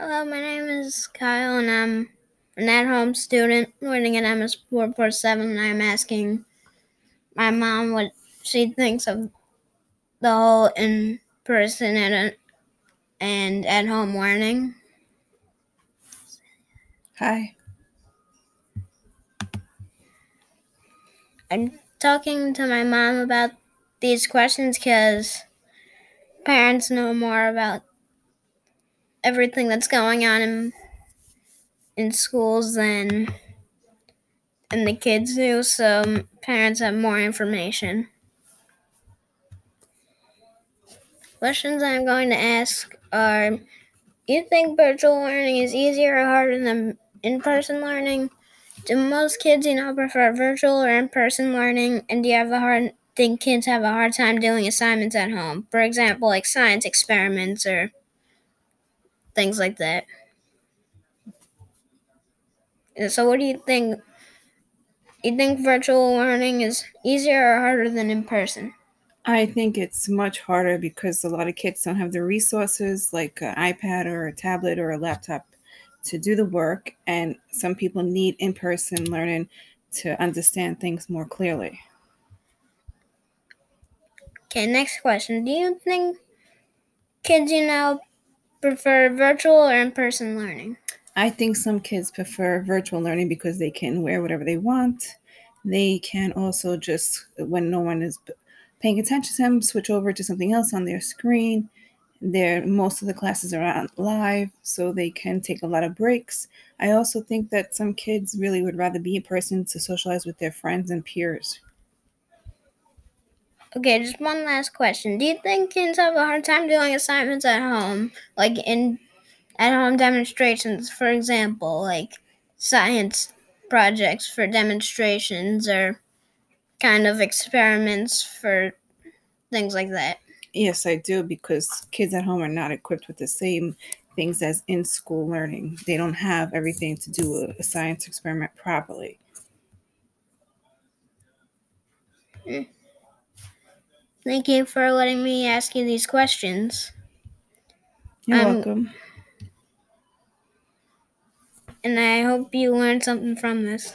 Hello, my name is Kyle, and I'm an at-home student learning at MS 447. And I'm asking my mom what she thinks of the whole in-person and and at-home learning. Hi. I'm talking to my mom about these questions because parents know more about everything that's going on in in schools than and the kids do, so parents have more information. Questions I'm going to ask are you think virtual learning is easier or harder than in person learning? Do most kids you know prefer virtual or in person learning? And do you have a hard think kids have a hard time doing assignments at home? For example, like science experiments or things like that. So what do you think you think virtual learning is easier or harder than in person? I think it's much harder because a lot of kids don't have the resources like an iPad or a tablet or a laptop to do the work, and some people need in person learning to understand things more clearly. Okay, next question. Do you think kids you know prefer virtual or in person learning? I think some kids prefer virtual learning because they can wear whatever they want. They can also just, when no one is paying attention to them, switch over to something else on their screen. There, most of the classes are on live, so they can take a lot of breaks. I also think that some kids really would rather be in person to socialize with their friends and peers. Okay, just one last question. Do you think kids have a hard time doing assignments at home, like in at home demonstrations, for example, like science projects for demonstrations or kind of experiments for things like that? Yes, I do because kids at home are not equipped with the same things as in school learning. They don't have everything to do a, a science experiment properly. Hmm. Thank you for letting me ask you these questions. You're Um, welcome. And I hope you learned something from this.